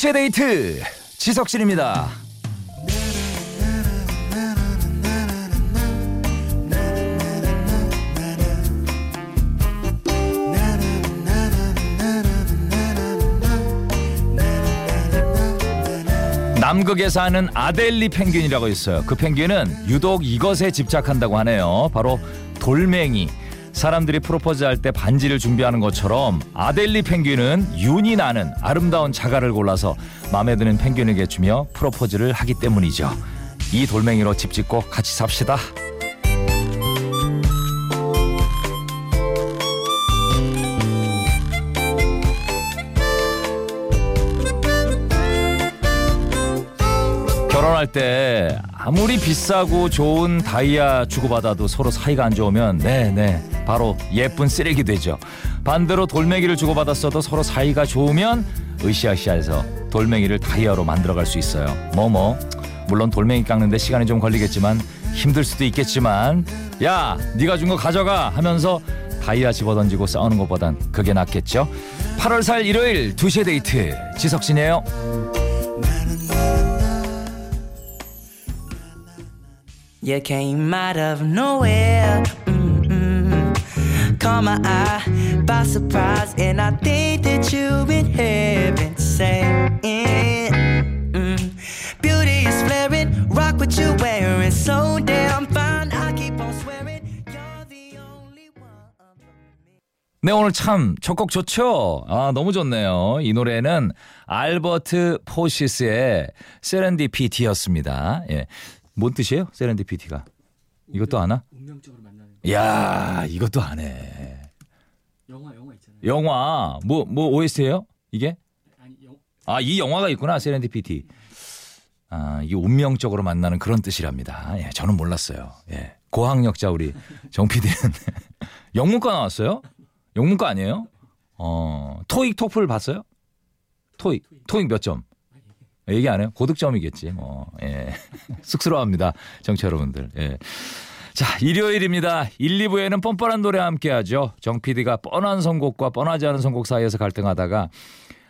2시의 데이트 지석진입니다. 남극에 사는 아델리 펭귄이라고 있어요. 그 펭귄은 유독 이것에 집착한다고 하네요. 바로 돌멩이. 사람들이 프로포즈 할 때 반지를 준비하는 것처럼 아델리 펭귄은 윤이 나는 아름다운 자갈을 골라서 마음에 드는 펭귄에게 주며 프로포즈를 하기 때문이죠. 이 돌멩이로 집 짓고 같이 삽시다. 결혼할 때 아무리 비싸고 좋은 다이아 주고받아도 서로 사이가 안 좋으면 네네 바로 예쁜 쓰레기 되죠. 반대로 돌멩이를 주고받았어도 서로 사이가 좋으면 으쌰으쌰해서 돌멩이를 다이아로 만들어갈 수 있어요. 뭐뭐 물론 돌멩이 깎는데 시간이 좀 걸리겠지만 힘들 수도 있겠지만 야 네가 준 거 가져가 하면서 다이아 집어던지고 싸우는 것보단 그게 낫겠죠. 8월 4일 일요일 2시에 데이트 지석진이에요. You came out of nowhere. Mm-mm. Caught my eye by surprise, and I think that you've in heaven saying, mm. Beauty is flaring, rock what you're wearing, so damn fine. I keep on swearing. 네 오늘 참 첫 곡 좋죠? 아 너무 좋네요. 이 노래는 알버트 포시스의 세렌디피티였습니다. 예. 뭔 뜻이에요? 세렌디피티가? 이것도 아나? 운명적으로 만나는 야 이것도 아네. 영화 영화 있잖아요. 영화 뭐뭐 OST예요? 이게? 아니 영 아 이 영화가 있구나 세렌디피티. 아 이게 운명적으로 만나는 그런 뜻이랍니다. 예, 저는 몰랐어요. 예, 고학력자 우리 정 PD는 영문과 나왔어요? 영문과 아니에요? 어 토익 토플 봤어요? 토익 토익 몇 점? 얘기 안 해요? 고득점이겠지. 뭐 예. 쑥스러워합니다, 정치 여러분들. 예. 자, 일요일입니다. 1, 2부에는 뻔뻔한 노래 함께 하죠. 정 PD가 뻔한 선곡과 뻔하지 않은 선곡 사이에서 갈등하다가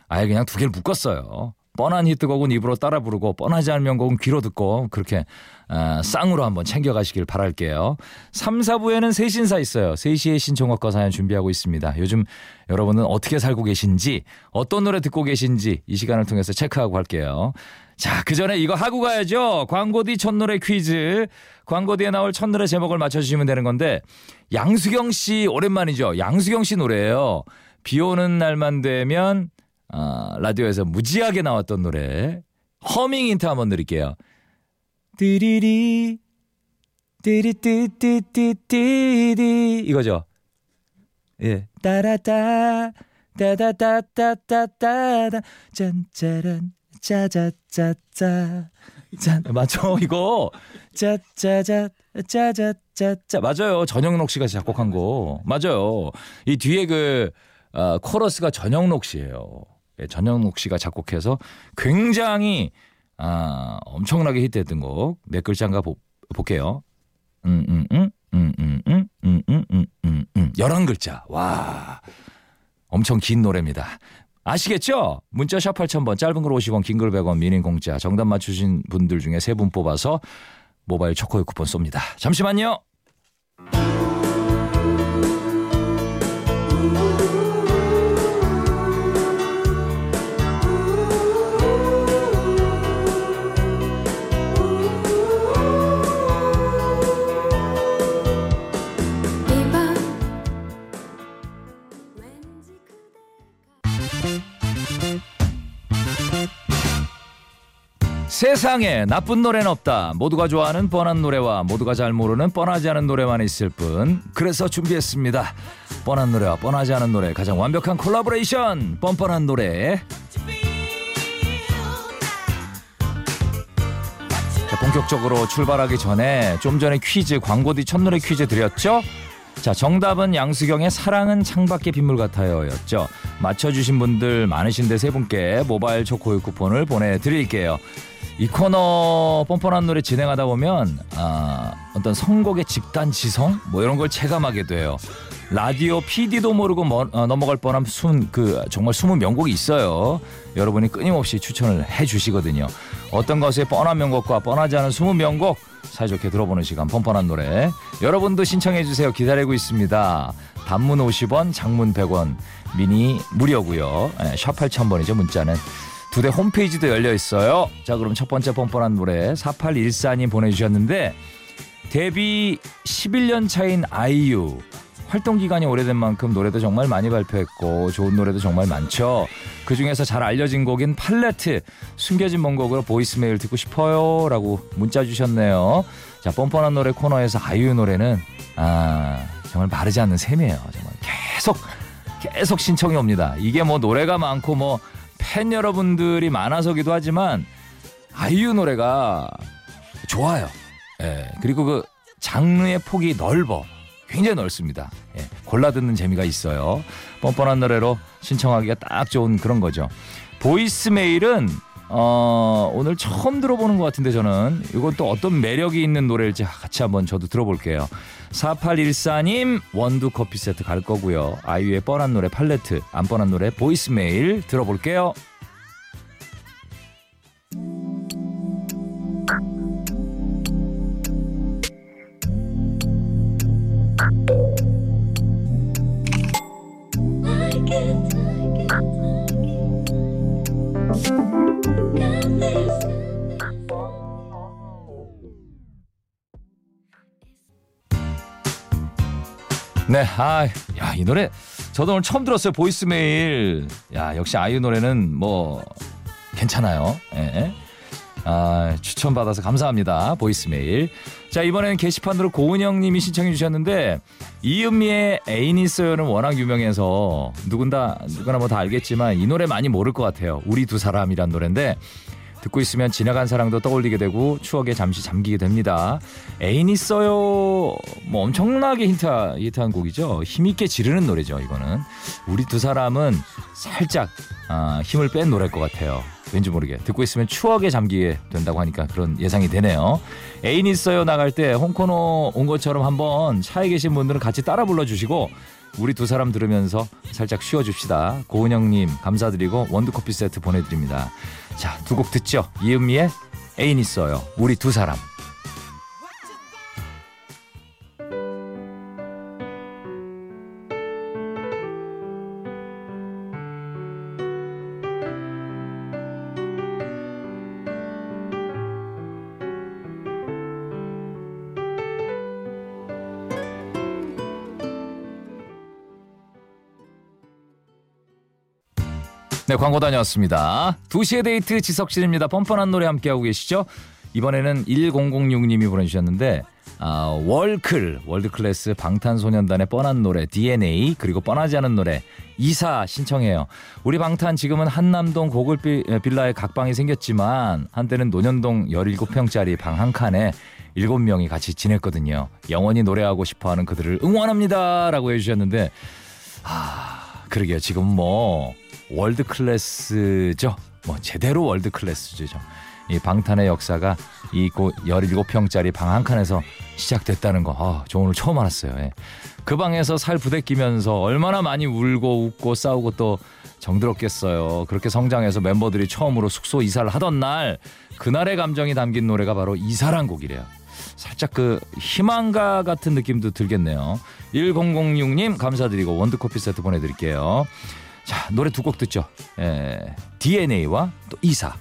아예 그냥 두 개를 묶었어요. 뻔한 히트곡은 입으로 따라 부르고 뻔하지 않은 명곡은 귀로 듣고 그렇게 아, 쌍으로 한번 챙겨가시길 바랄게요. 3, 4부에는 새 신사 있어요. 3시에 신청곡과 사연 준비하고 있습니다. 요즘 여러분은 어떻게 살고 계신지 어떤 노래 듣고 계신지 이 시간을 통해서 체크하고 할게요. 자, 그 전에 이거 하고 가야죠. 광고 뒤 첫노래 퀴즈. 광고 뒤에 나올 첫노래 제목을 맞춰주시면 되는 건데, 양수경 씨 오랜만이죠. 양수경 씨 노래예요. 비 오는 날만 되면, 아, 라디오에서 무지하게 나왔던 노래. 허밍 힌트 한번 드릴게요. 띠리리, 띠리띠띠띠띠디. 이거죠. 예. 따라따, 따다따따따따다, 짠짜란, 짜자짜짜. 짠, 맞죠? 이거. 짜짜자, 짜자짜짜. 맞아요. 전영록 씨가 작곡한 거. 맞아요. 이 뒤에 그, 어, 코러스가 전영록 씨예요. 예, 전영록 씨가 작곡해서 굉장히, 아, 엄청나게 히트했던 곡. 몇 글자인가 보, 볼게요. 음, 음, 음, 음, 음, 음, 음, 음, 음, 음, 음. 11글자. 와. 엄청 긴 노래입니다. 아시겠죠? 문자 샵 8000번 짧은 글 50원 긴 글 100원 미니 공짜 정답 맞추신 분들 중에 세 분 뽑아서 모바일 초코의 쿠폰 쏩니다. 잠시만요. 세상에 나쁜 노래는 없다. 모두가 좋아하는 뻔한 노래와 모두가 잘 모르는 뻔하지 않은 노래만 있을 뿐. 그래서 준비했습니다. 뻔한 노래와 뻔하지 않은 노래 가장 완벽한 콜라보레이션. 뻔뻔한 노래. 자, 본격적으로 출발하기 전에 좀 전에 퀴즈 광고 뒤 첫 노래 퀴즈 드렸죠? 자, 정답은 양수경의 사랑은 창밖의 빗물 같아요였죠. 맞춰 주신 분들 많으신데 세 분께 모바일 초코의 쿠폰을 보내 드릴게요. 이 코너 뻔뻔한 노래 진행하다 보면 아, 어떤 선곡의 집단 지성 뭐 이런 걸 체감하게 돼요. 라디오 PD도 모르고 머- 어, 넘어갈 뻔한 숨은 그 정말 숨은 명곡이 있어요. 여러분이 끊임없이 추천을 해주시거든요. 어떤 것의 뻔한 명곡과 뻔하지 않은 숨은 명곡 사이좋게 들어보는 시간 뻔뻔한 노래 여러분도 신청해 주세요. 기다리고 있습니다. 단문 50원, 장문 100원, 미니 무료고요. 예, 샵 8000번이죠 문자는. 두 대 홈페이지도 열려 있어요. 자, 그럼 첫 번째 뻔뻔한 노래 4814님 보내주셨는데 데뷔 11년 차인 아이유 활동 기간이 오래된 만큼 노래도 정말 많이 발표했고 좋은 노래도 정말 많죠. 그 중에서 잘 알려진 곡인 팔레트 숨겨진 명곡으로 보이스메일 듣고 싶어요라고 문자 주셨네요. 자 뻔뻔한 노래 코너에서 아이유 노래는 아 정말 마르지 않는 셈이에요. 정말 계속 계속 신청이 옵니다. 이게 뭐 노래가 많고 뭐 팬 여러분들이 많아서기도 하지만 아이유 노래가 좋아요. 예. 그리고 그 장르의 폭이 넓어. 굉장히 넓습니다. 예. 골라 듣는 재미가 있어요. 뻔뻔한 노래로 신청하기가 딱 좋은 그런 거죠. 보이스메일은 어, 오늘 처음 들어보는 것 같은데 저는 이건 또 어떤 매력이 있는 노래일지 같이 한번 저도 들어볼게요. 4814님 원두 커피 세트 갈 거고요. 아이유의 뻔한 노래 팔레트, 안 뻔한 노래 보이스메일 들어볼게요. 네, 아, 야, 이 노래 저도 오늘 처음 들었어요. 보이스메일. 야, 역시 아이유 노래는 뭐 괜찮아요. 예. 아, 추천받아서 감사합니다. 보이스메일. 자, 이번에는 게시판으로 고은영 님이 신청해 주셨는데 이은미의 애인 있어요는 워낙 유명해서 누군다 누구나 뭐 다 알겠지만 이 노래 많이 모를 것 같아요. 우리 두 사람이란 노래인데 듣고 있으면 지나간 사랑도 떠올리게 되고 추억에 잠시 잠기게 됩니다. 애인 있어요. 뭐 엄청나게 힌트, 히트한 곡이죠. 힘있게 지르는 노래죠. 이거는 우리 두 사람은 살짝 아, 힘을 뺀 노래일 것 같아요. 왠지 모르게 듣고 있으면 추억에 잠기게 된다고 하니까 그런 예상이 되네요. 애인 있어요 나갈 때 홍코노 온 것처럼 한번 차에 계신 분들은 같이 따라 불러주시고 우리 두 사람 들으면서 살짝 쉬어줍시다. 고은영님 감사드리고 원두커피 세트 보내드립니다. 자, 두 곡 듣죠. 이은미의 애인 있어요. 우리 두 사람. 네, 광고 다녀왔습니다. 2시의 데이트 지석진입니다. 뻔뻔한 노래 함께하고 계시죠? 이번에는 1006님이 보내주셨는데 아, 월클, 월드클래스 방탄소년단의 뻔한 노래 DNA 그리고 뻔하지 않은 노래 이사 신청해요. 우리 방탄 지금은 한남동 고글 빌- 빌라에 각방이 생겼지만 한때는 논현동 17평짜리 방 한 칸에 7명이 같이 지냈거든요. 영원히 노래하고 싶어 하는 그들을 응원합니다 라고 해주셨는데 아 그러게요. 지금 뭐 월드 클래스죠. 뭐 제대로 월드 클래스죠. 이 방탄의 역사가 이곳 17평짜리 방 한 칸에서 시작됐다는 거. 아, 저 오늘 처음 알았어요. 예. 그 방에서 살 부대끼면서 얼마나 많이 울고 웃고 싸우고 또 정들었겠어요. 그렇게 성장해서 멤버들이 처음으로 숙소 이사를 하던 날 그날의 감정이 담긴 노래가 바로 이사란 곡이래요. 살짝 그 희망가 같은 느낌도 들겠네요. 1006님 감사드리고 원두커피 세트 보내드릴게요. 자 노래 두 곡 듣죠. 에, DNA와 또 이사.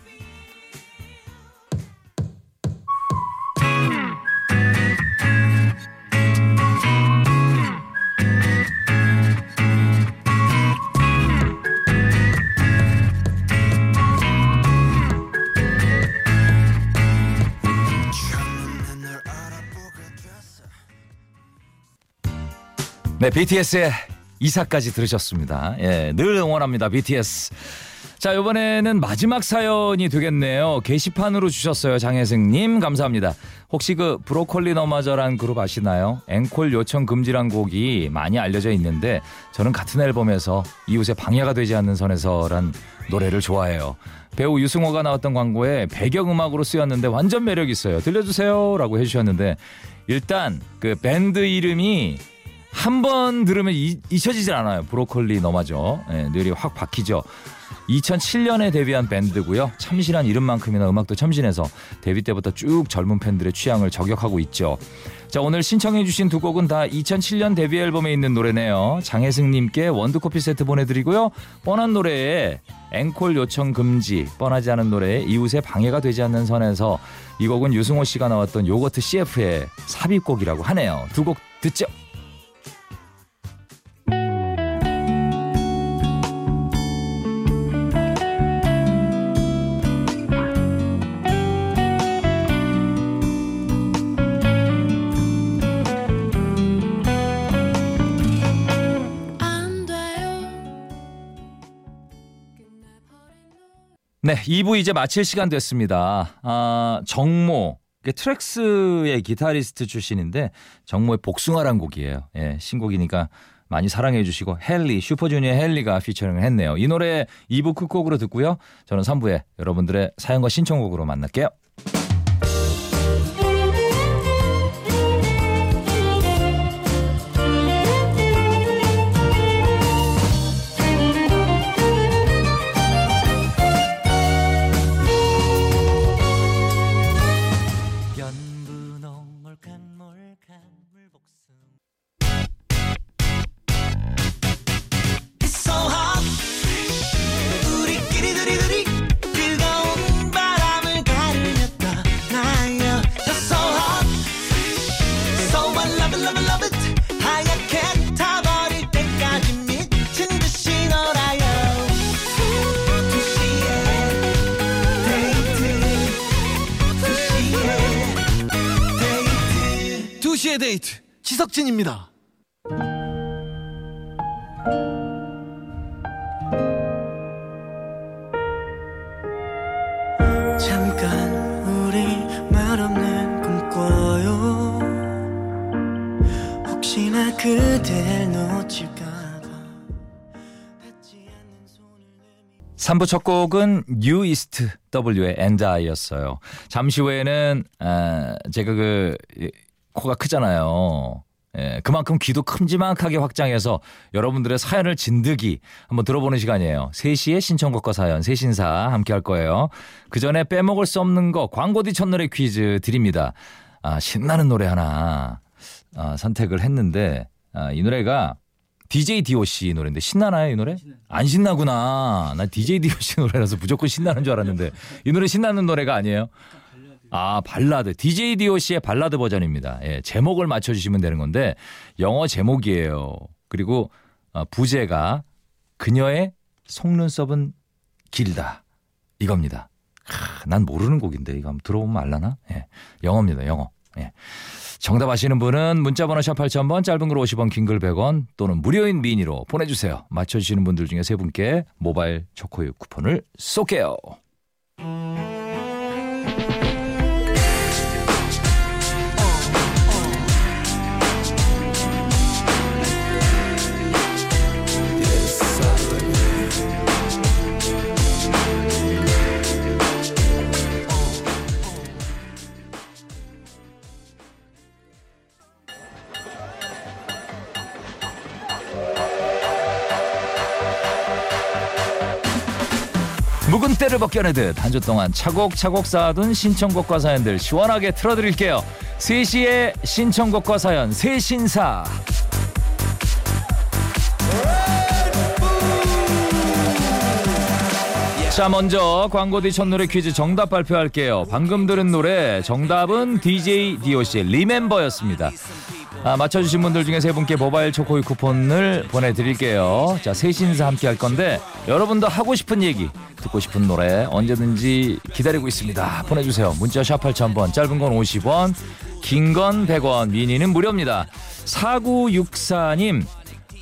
네, BTS의 이사까지 들으셨습니다. 예, 늘 응원합니다. BTS. 자, 이번에는 마지막 사연이 되겠네요. 게시판으로 주셨어요. 장혜승님, 감사합니다. 혹시 그 브로콜리 너마저란 그룹 아시나요? 앵콜 요청 금지란 곡이 많이 알려져 있는데 저는 같은 앨범에서 이웃의 방해가 되지 않는 선에서란 노래를 좋아해요. 배우 유승호가 나왔던 광고에 배경음악으로 쓰였는데 완전 매력 있어요. 들려주세요 라고 해주셨는데 일단 그 밴드 이름이 한 번 들으면 이- 잊혀지질 않아요. 브로콜리 너마저 예, 뇌리 확 박히죠. 2007년에 데뷔한 밴드고요. 참신한 이름만큼이나 음악도 참신해서 데뷔 때부터 쭉 젊은 팬들의 취향을 저격하고 있죠. 자 오늘 신청해주신 두 곡은 다 2007년 데뷔 앨범에 있는 노래네요. 장혜승님께 원두커피 세트 보내드리고요. 뻔한 노래에 앵콜 요청 금지, 뻔하지 않은 노래에 이웃의 방해가 되지 않는 선에서 이 곡은 유승호 씨가 나왔던 요거트 CF의 삽입곡이라고 하네요. 두 곡 듣죠. 네, 2부 이제 마칠 시간 됐습니다. 아, 정모. 트랙스의 기타리스트 출신인데 정모의 복숭아란 곡이에요. 예, 신곡이니까 많이 사랑해 주시고 헨리, 슈퍼주니어 헨리가 피처링을 했네요. 이 노래 2부 끝곡으로 듣고요. 저는 3부에 여러분들의 사연과 신청곡으로 만날게요. 데이트 2시의 데이트 지석진입니다. 잠깐 우리 말 없는 꿈 꿔요 혹시나 그댈 손을 3부 첫 곡은 뉴 이스트 W의 And I였어요. 잠시 후에는 아, 제가 그 이, 코가 크잖아요. 예, 그만큼 귀도 큼지막하게 확장해서 여러분들의 사연을 진득이 한번 들어보는 시간이에요. 3시에 신청곡과 사연, 세신사 함께 할 거예요. 그 전에 빼먹을 수 없는 거 광고 뒤 첫노래 퀴즈 드립니다. 아, 신나는 노래 하나 아, 선택을 했는데 아, 이 노래가 DJ DOC 노래인데 신나나요 이 노래? 안 신나구나. 나 DJ DOC 노래라서 무조건 신나는 줄 알았는데 이 노래 신나는 노래가 아니에요? 아 발라드 DJ DOC의 발라드 버전입니다. 예, 제목을 맞춰주시면 되는 건데 영어 제목이에요. 그리고 어, 부제가 그녀의 속눈썹은 길다 이겁니다. 하, 난 모르는 곡인데 이거 한번 들어보면 알라나? 예, 영어입니다. 영어. 예. 정답 아시는 분은 문자번호 샵 8000번 짧은 글 50원 긴 글 100원 또는 무료인 미니로 보내주세요. 맞춰주시는 분들 중에 세 분께 모바일 초코유 쿠폰을 쏠게요. 때를 벗겨내듯 한 주 동안 차곡차곡 쌓아둔 신청곡과 사연들 시원하게 틀어드릴게요. 3시에 신청곡과 사연 세신사. 자 먼저 광고 뒤 첫 노래 퀴즈 정답 발표할게요. 방금 들은 노래 정답은 DJ DOC의 리멤버였습니다. 아, 맞춰주신 분들 중에 세 분께 모바일 초코이 쿠폰을 보내드릴게요. 자, 세신사 함께 할 건데, 여러분도 하고 싶은 얘기, 듣고 싶은 노래 언제든지 기다리고 있습니다. 보내주세요. 문자 샵 8000번, 짧은 건 50원, 긴 건 100원, 미니는 무료입니다. 4964님,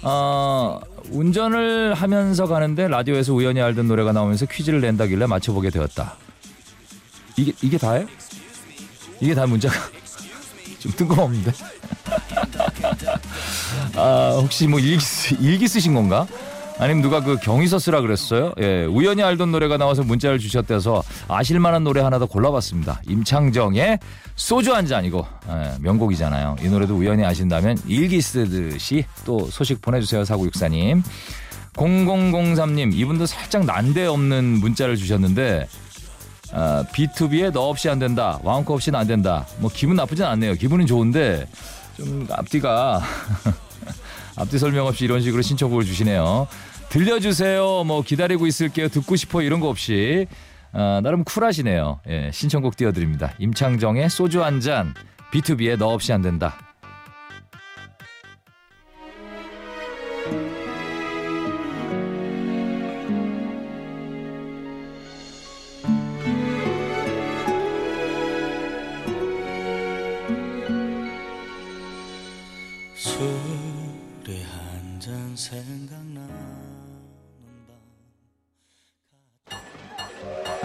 어, 운전을 하면서 가는데 라디오에서 우연히 알던 노래가 나오면서 퀴즈를 낸다길래 맞춰보게 되었다. 이게, 이게 다예요? 이게 다 문자가 좀 뜬금없는데? 아, 혹시 뭐 일기, 쓰, 일기 쓰신 건가? 아니면 누가 그 경위서 쓰라 그랬어요? 예, 우연히 알던 노래가 나와서 문자를 주셨대서 아실 만한 노래 하나 더 골라봤습니다. 임창정의 소주 한 잔 이거 예, 명곡이잖아요. 이 노래도 우연히 아신다면 일기 쓰듯이 또 소식 보내주세요 사구육사님. 0003님 이분도 살짝 난데없는 문자를 주셨는데 아, B2B에 너 없이 안 된다. 와운커 없이는 안 된다. 뭐 기분 나쁘진 않네요. 기분은 좋은데 좀 앞뒤가 앞뒤 설명 없이 이런 식으로 신청곡을 주시네요. 들려주세요. 뭐 기다리고 있을게요. 듣고 싶어 이런 거 없이 아, 나름 쿨하시네요. 예, 신청곡 띄워드립니다. 임창정의 소주 한 잔, B2B에 너 없이 안 된다.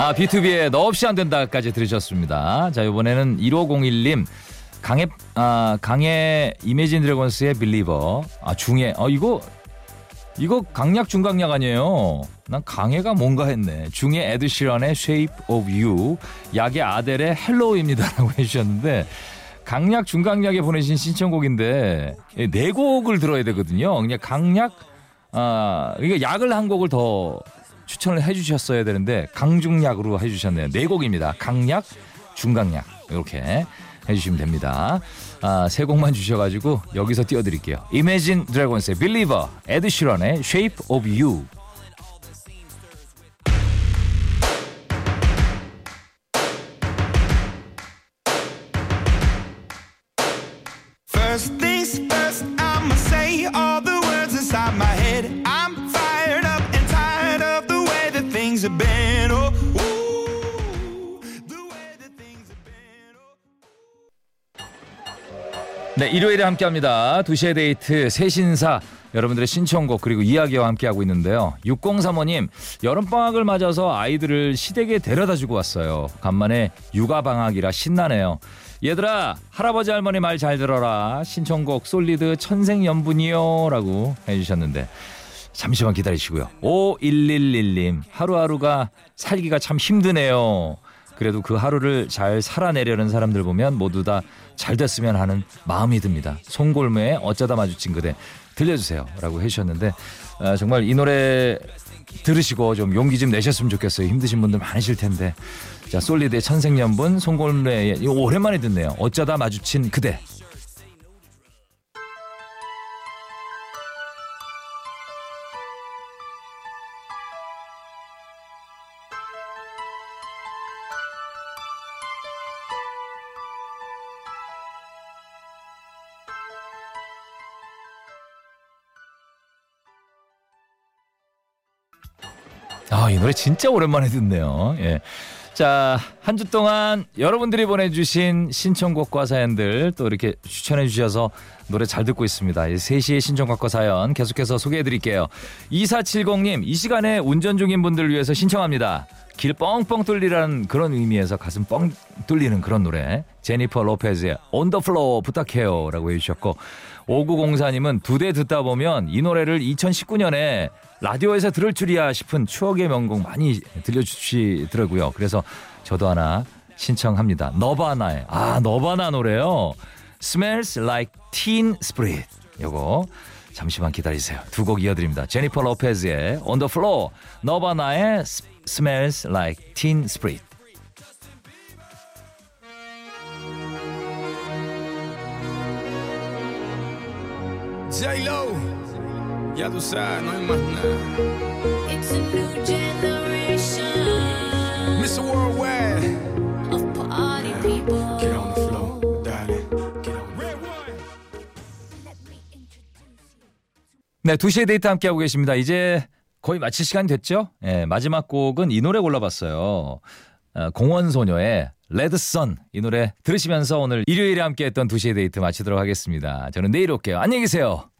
아, B2B의 너 없이 안 된다까지 들으셨습니다. 자, 이번에는 1501님. 강해, 아, 강해 이매진 드래곤스의 Believer. 아, 중해. 어, 이거, 이거 강약 중강약 아니에요. 난 강해가 뭔가 했네. 중해 에드시런의 Shape of You. 약에 아델의 Hello입니다 라고 해주셨는데, 강약 중강약에 보내신 신청곡인데, 예, 네 곡을 들어야 되거든요. 그냥 강약, 아, 이거 약을 한 곡을 더 추천을 해주셨어야 되는데 강중약으로 해주셨네요. 네 곡입니다. 강약, 중강약 이렇게 해주시면 됩니다. 아, 세 곡만 주셔가지고 여기서 띄워드릴게요. Imagine Dragons의 Believer, 에드 시런의 Shape of You. 네, 일요일에 함께합니다. 2시의 데이트 새신사 여러분들의 신청곡 그리고 이야기와 함께하고 있는데요. 6035님 여름방학을 맞아서 아이들을 시댁에 데려다주고 왔어요. 간만에 육아방학이라 신나네요. 얘들아 할아버지 할머니 말 잘 들어라. 신청곡 솔리드 천생연분이요 라고 해주셨는데 잠시만 기다리시고요. 5111님 하루하루가 살기가 참 힘드네요. 그래도 그 하루를 잘 살아내려는 사람들 보면 모두 다 잘 됐으면 하는 마음이 듭니다. 송골매의 어쩌다 마주친 그대 들려주세요. 라고 해주셨는데 아, 정말 이 노래 들으시고 좀 용기 좀 내셨으면 좋겠어요. 힘드신 분들 많으실 텐데. 자, 솔리드의 천생연분, 송골매의 이거 오랜만에 듣네요. 어쩌다 마주친 그대. 아, 이 노래 진짜 오랜만에 듣네요. 예. 자, 한 주 동안 여러분들이 보내주신 신청곡과 사연들 또 이렇게 추천해 주셔서 노래 잘 듣고 있습니다. 3시의 신청곡과 사연 계속해서 소개해 드릴게요. 2470님, 이 시간에 운전 중인 분들 위해서 신청합니다. 길 뻥뻥 뚫리라는 그런 의미에서 가슴 뻥 뚫리는 그런 노래. 제니퍼 로페즈의 On the Floor 부탁해요. 라고 해주셨고, 5904님은 두 대 듣다 보면 이 노래를 2019년에 라디오에서 들을 줄이야 싶은 추억의 명곡 많이 들려주시더라고요. 그래서 저도 하나 신청합니다. 너바나의, 아, 너바나 노래요. Smells like teen spirit. 요거. 잠시만 기다리세요. 두 곡 이어드립니다. 제니퍼 로페즈의 On the Floor, 너바나의 Smells like teen spirit. J-Lo, ya tú sabes, no hay más nada. It's a new generation Mr. Worldwide, of party people. get on the floor, darling. Get on. Red one. 네, 2시에 데이트 함께하고 계십니다. 이제 거의 마칠 시간 됐죠? 예, 마지막 곡은 이 노래 골라봤어요. 어, 공원소녀의 레드선 이 노래 들으시면서 오늘 일요일에 함께했던 2시의 데이트 마치도록 하겠습니다. 저는 내일 올게요. 안녕히 계세요.